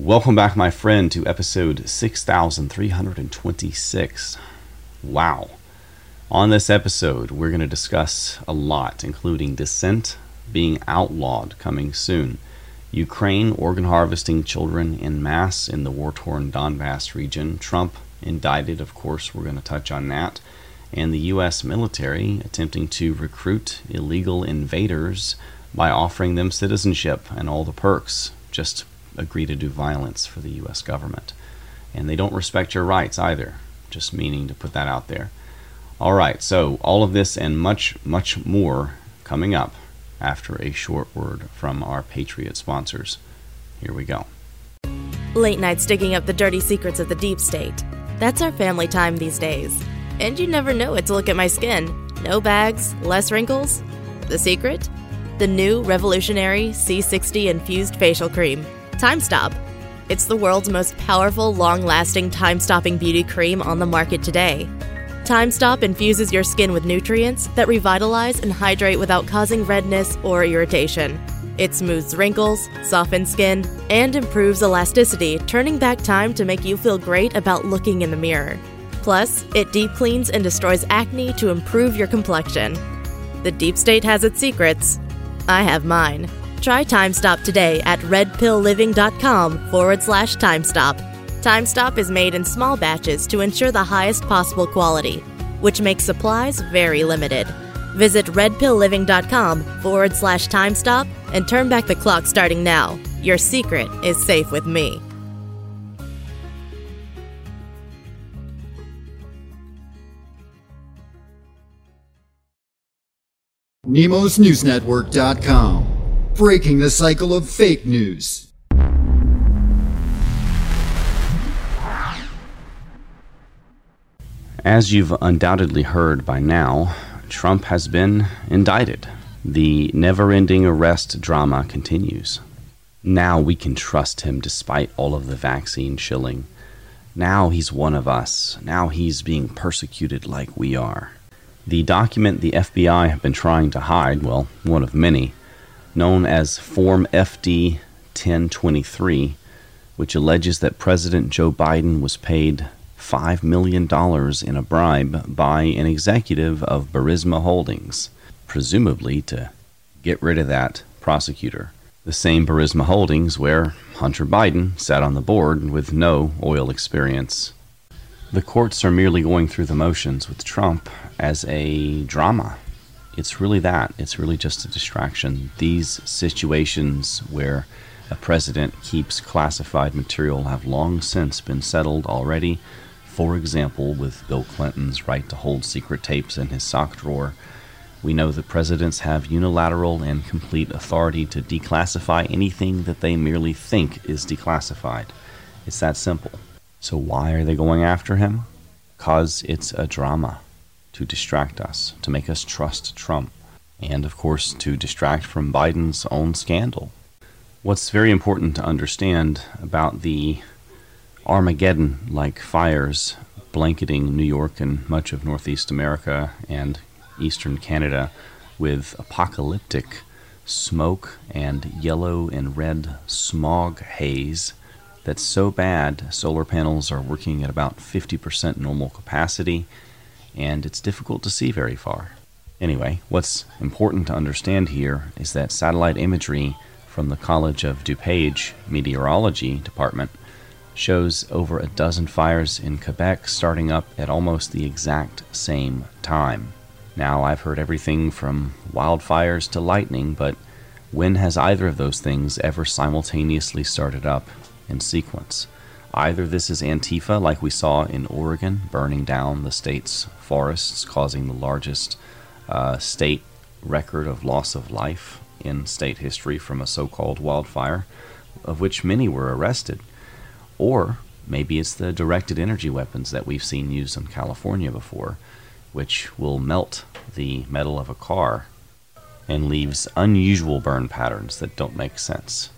Welcome back, my friend, to episode 6326. Wow. On this episode, we're going to discuss a lot, including dissent being outlawed coming soon, Ukraine organ harvesting children in mass in the war torn Donbass region, Trump indicted, of course, we're going to touch on that, and the U.S. military attempting to recruit illegal invaders by offering them citizenship and all the perks. Just agree to do violence for the U.S. government. And they don't respect your rights either, just meaning to put that out there. All right, so all of this and much, much more coming up after a short word from our Patriot sponsors. Here we go. Late nights digging up the dirty secrets of the deep state. That's our family time these days. And you never know it to look at my skin. No bags, less wrinkles. The secret? The new revolutionary C60 infused facial cream. Time Stop. It's the world's most powerful, long lasting, time stopping beauty cream on the market today. Time Stop infuses your skin with nutrients that revitalize and hydrate without causing redness or irritation. It smooths wrinkles, softens skin, and improves elasticity, turning back time to make you feel great about looking in the mirror. Plus, it deep cleans and destroys acne to improve your complexion. The deep state has its secrets. I have mine. Try TimeStop today at redpillliving.com forward slash TimeStop. TimeStop is made in small batches to ensure the highest possible quality, which makes supplies very limited. Visit redpillliving.com forward slash TimeStop and turn back the clock starting now. Your secret is safe with me. NemosNewsNetwork.com. Breaking the cycle of fake news. As you've undoubtedly heard by now, Trump has been indicted. The never ending arrest drama continues. Now we can trust him despite all of the vaccine shilling. Now he's one of us. Now he's being persecuted like we are. The document the FBI have been trying to hide, well, one of many, known as Form FD 1023, which alleges that President Joe Biden was paid $5 million in a bribe by an executive of Burisma Holdings, presumably to get rid of that prosecutor. The same Burisma Holdings where Hunter Biden sat on the board with no oil experience. The courts are merely going through the motions with Trump as a drama. It's really that. It's really just a distraction. These situations where a president keeps classified material have long since been settled already. For example, with Bill Clinton's right to hold secret tapes in his sock drawer, we know that presidents have unilateral and complete authority to declassify anything that they merely think is declassified. It's that simple. So, why are they going after him? Because it's a drama to distract us, to make us trust Trump, and of course, to distract from Biden's own scandal. What's very important to understand about the Armageddon like fires blanketing New York and much of Northeast America and eastern Canada with apocalyptic smoke and yellow and red smog haze that's so bad solar panels are working at about 50% normal capacity and it's difficult to see very far. Anyway, what's important to understand here is that satellite imagery from the College of DuPage Meteorology Department shows over a dozen fires in Quebec starting up at almost the exact same time. Now, I've heard everything from wildfires to lightning, but when has either of those things ever simultaneously started up in sequence? Either this is Antifa, like we saw in Oregon, burning down the state's forests, causing the largest uh, state record of loss of life in state history from a so called wildfire, of which many were arrested. Or maybe it's the directed energy weapons that we've seen used in California before, which will melt the metal of a car and leaves unusual burn patterns that don't make sense.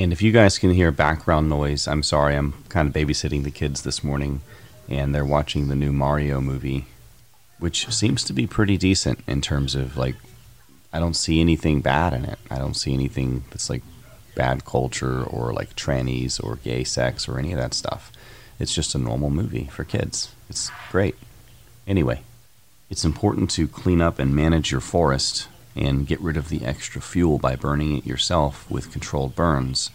And if you guys can hear background noise, I'm sorry, I'm kind of babysitting the kids this morning, and they're watching the new Mario movie, which seems to be pretty decent in terms of like, I don't see anything bad in it. I don't see anything that's like bad culture or like trannies or gay sex or any of that stuff. It's just a normal movie for kids. It's great. Anyway, it's important to clean up and manage your forest and get rid of the extra fuel by burning it yourself with controlled burns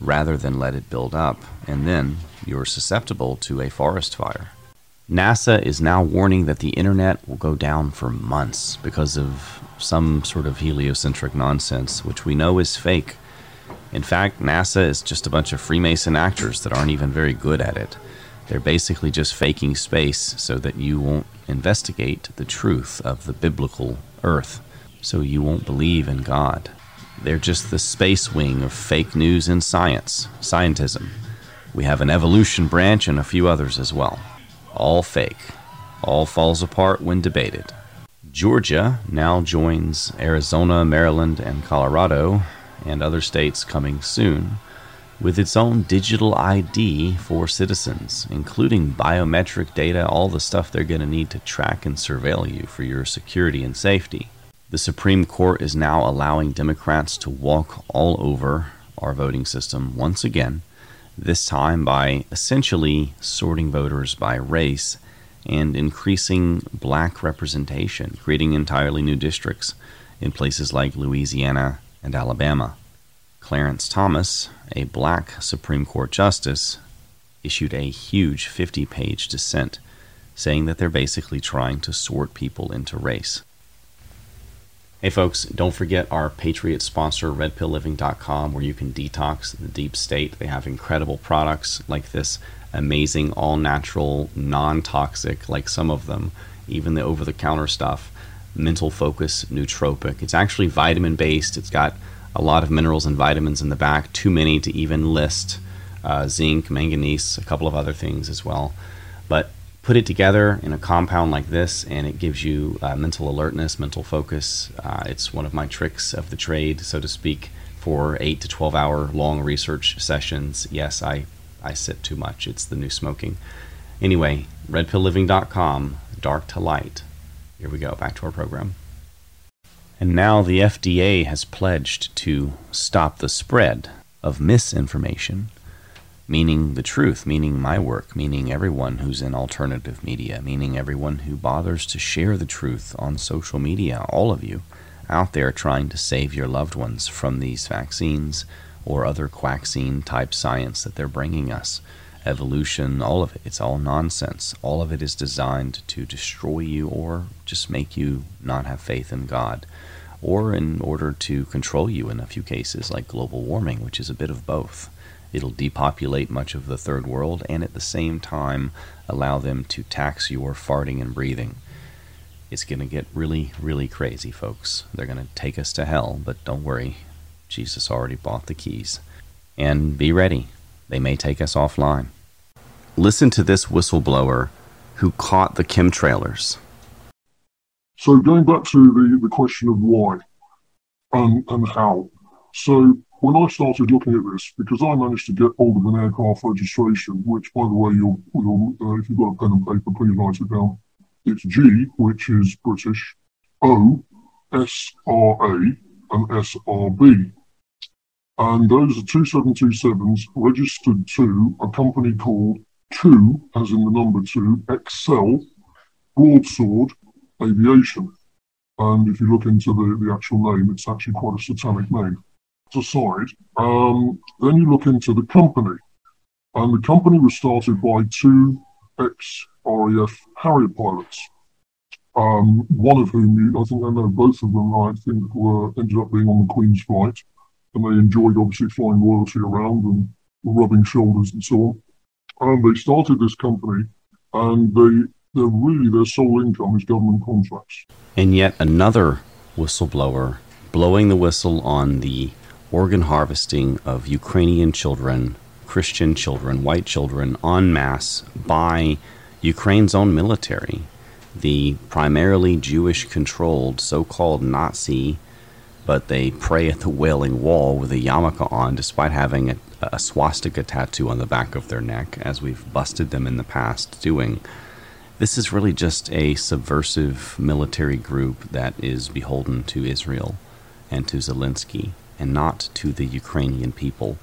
rather than let it build up, and then you're susceptible to a forest fire. NASA is now warning that the internet will go down for months because of some sort of heliocentric nonsense, which we know is fake. In fact, NASA is just a bunch of Freemason actors that aren't even very good at it. They're basically just faking space so that you won't investigate the truth of the biblical Earth, so you won't believe in God. They're just the space wing of fake news and science, scientism. We have an evolution branch and a few others as well. All fake. All falls apart when debated. Georgia now joins Arizona, Maryland, and Colorado, and other states coming soon, with its own digital ID for citizens, including biometric data, all the stuff they're going to need to track and surveil you for your security and safety. The Supreme Court is now allowing Democrats to walk all over our voting system once again, this time by essentially sorting voters by race and increasing black representation, creating entirely new districts in places like Louisiana and Alabama. Clarence Thomas, a black Supreme Court justice, issued a huge 50 page dissent saying that they're basically trying to sort people into race. Hey folks, don't forget our Patriot sponsor, redpillliving.com, where you can detox the deep state. They have incredible products like this amazing, all natural, non toxic, like some of them, even the over the counter stuff, mental focus nootropic. It's actually vitamin based. It's got a lot of minerals and vitamins in the back, too many to even list. Uh, zinc, manganese, a couple of other things as well. But put it together in a compound like this, and it gives you uh, mental alertness, mental focus. Uh, it's one of my tricks of the trade, so to speak, for eight to 12 hour long research sessions. Yes, I I sit too much. It's the new smoking. Anyway, redpillliving.com, dark to light. Here we go, back to our program. And now the FDA has pledged to stop the spread of misinformation, meaning the truth, meaning my work, meaning everyone who's in alternative media, meaning everyone who bothers to share the truth on social media, all of you out there trying to save your loved ones from these vaccines, or other quackscene type science that they're bringing us. Evolution, all of it, it's all nonsense. All of it is designed to destroy you or just make you not have faith in God, or in order to control you in a few cases, like global warming, which is a bit of both. It'll depopulate much of the third world and at the same time allow them to tax your farting and breathing. It's going to get really, really crazy, folks. They're going to take us to hell, but don't worry, Jesus already bought the keys. And be ready, they may take us offline. Listen to this whistleblower who caught the chemtrailers. So, going back to the, the question of why and, and how. So, when I started looking at this, because I managed to get hold of an aircraft registration, which, by the way, you'll, you'll uh, if you've got a pen and paper, please write it down. It's G, which is British, O, S R A, and SRB and those are two 727s registered to a company called Two, as in the number two, Excel Broadsword Aviation. And if you look into the, the actual name, it's actually quite a satanic name. Aside, um, then you look into the company. And the company was started by two ex RAF Harrier pilots. Um, one of whom, you, I think I know both of them, I think, were ended up being on the Queen's flight and they enjoyed obviously flying royalty around and rubbing shoulders and so on. And they started this company, and they they're really their sole income is government contracts. And yet another whistleblower blowing the whistle on the organ harvesting of Ukrainian children, Christian children, white children en masse by Ukraine's own military, the primarily Jewish controlled so called Nazi but they pray at the Wailing Wall with a yarmulke on despite having a, a, swastika tattoo on the back of their neck, as we've busted them in the past doing. This is really just a subversive military group that is beholden to Israel and to Zelensky and not to the Ukrainian people.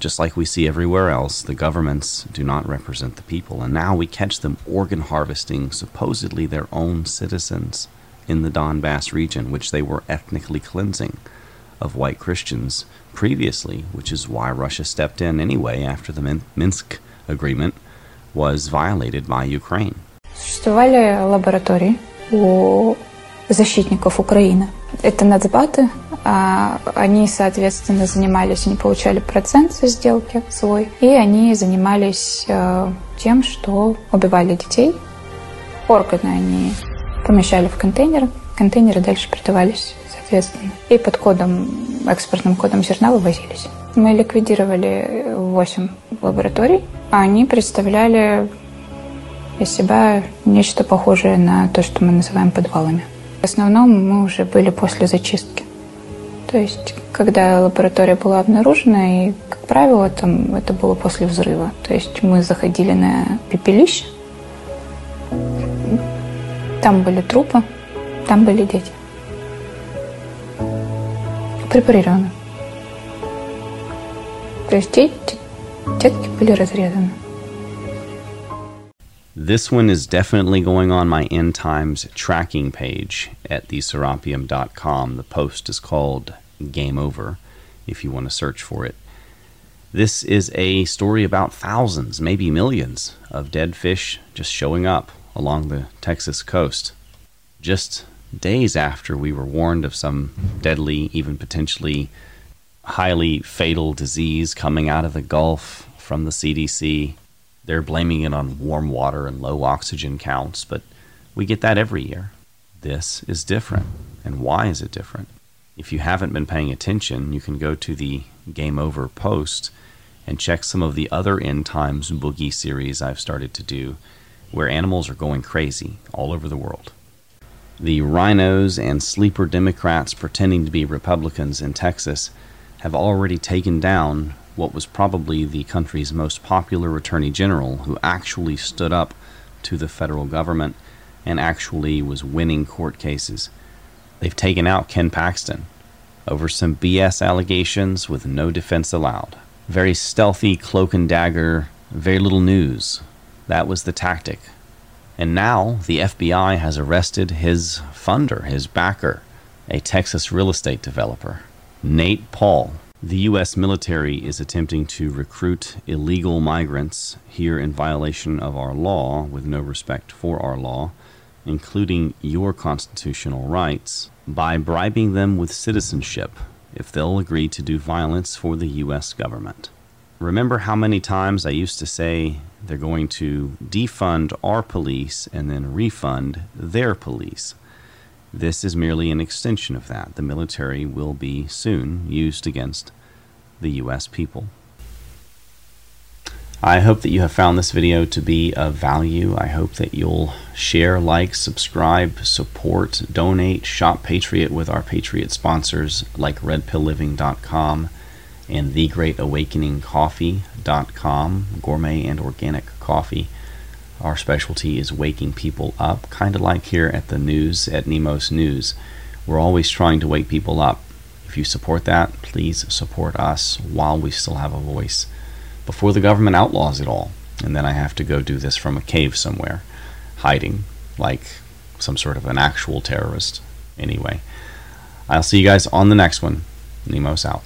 Just like we see everywhere else, the governments do not represent the people, and now we catch them organ harvesting supposedly their own citizens in the Donbass region, which they were ethnically cleansing of white Christians previously, which is why Russia stepped in anyway after the Minsk agreement was violated by Ukraine. Существовали лаборатории у защитников Украины. Это нацбаты. Они, соответственно, занимались, они получали процент со сделки свой, и они занимались тем, что убивали детей. Органы они помещали в контейнеры, контейнеры дальше продавались, соответственно, и под кодом, экспортным кодом зерна вывозились. Мы ликвидировали 8 лабораторий, а они представляли из себя нечто похожее на то, что мы называем подвалами. В основном мы уже были после зачистки. То есть, когда лаборатория была обнаружена, и, как правило, там, это было после взрыва. То есть мы заходили на пепелище, там были трупы, там были дети. Препарированы. То есть дети, детки были разрезаны. This one is definitely going on my end times tracking page at theserapium.com. The post is called Game Over if you want to search for it. This is a story about thousands, maybe millions, of dead fish just showing up along the Texas coast. Just days after we were warned of some deadly, even potentially highly fatal disease coming out of the Gulf from the CDC, they're blaming it on warm water and low oxygen counts, but we get that every year. This is different. And why is it different? If you haven't been paying attention, you can go to the Game Over post and check some of the other End Times Boogie series I've started to do where animals are going crazy all over the world. The RINOs and sleeper Democrats pretending to be Republicans in Texas have already taken down what was probably the country's most popular attorney general who actually stood up to the federal government and actually was winning court cases. They've taken out Ken Paxton over some BS allegations with no defense allowed. Very stealthy cloak and dagger, very little news that was the tactic. And now the FBI has arrested his funder, his backer, a Texas real estate developer, Nate Paul. The U.S. military is attempting to recruit illegal migrants here in violation of our law with no respect for our law, including your constitutional rights, by bribing them with citizenship if they'll agree to do violence for the U.S. government. Remember how many times I used to say they're going to defund our police and then refund their police. This is merely an extension of that. The military will be soon used against the U.S. people. I hope that you have found this video to be of value. I hope that you'll share, like, subscribe, support, donate, shop Patriot with our Patriot sponsors like RedPillLiving.com and thegreatawakeningcoffee.com, gourmet and organic coffee. Our specialty is waking people up, kind of like here at the news at Nemos News. We're always trying to wake people up. If you support that, please support us while we still have a voice before the government outlaws it all. And then I have to go do this from a cave somewhere, hiding like some sort of an actual terrorist. Anyway, I'll see you guys on the next one. Nemos out.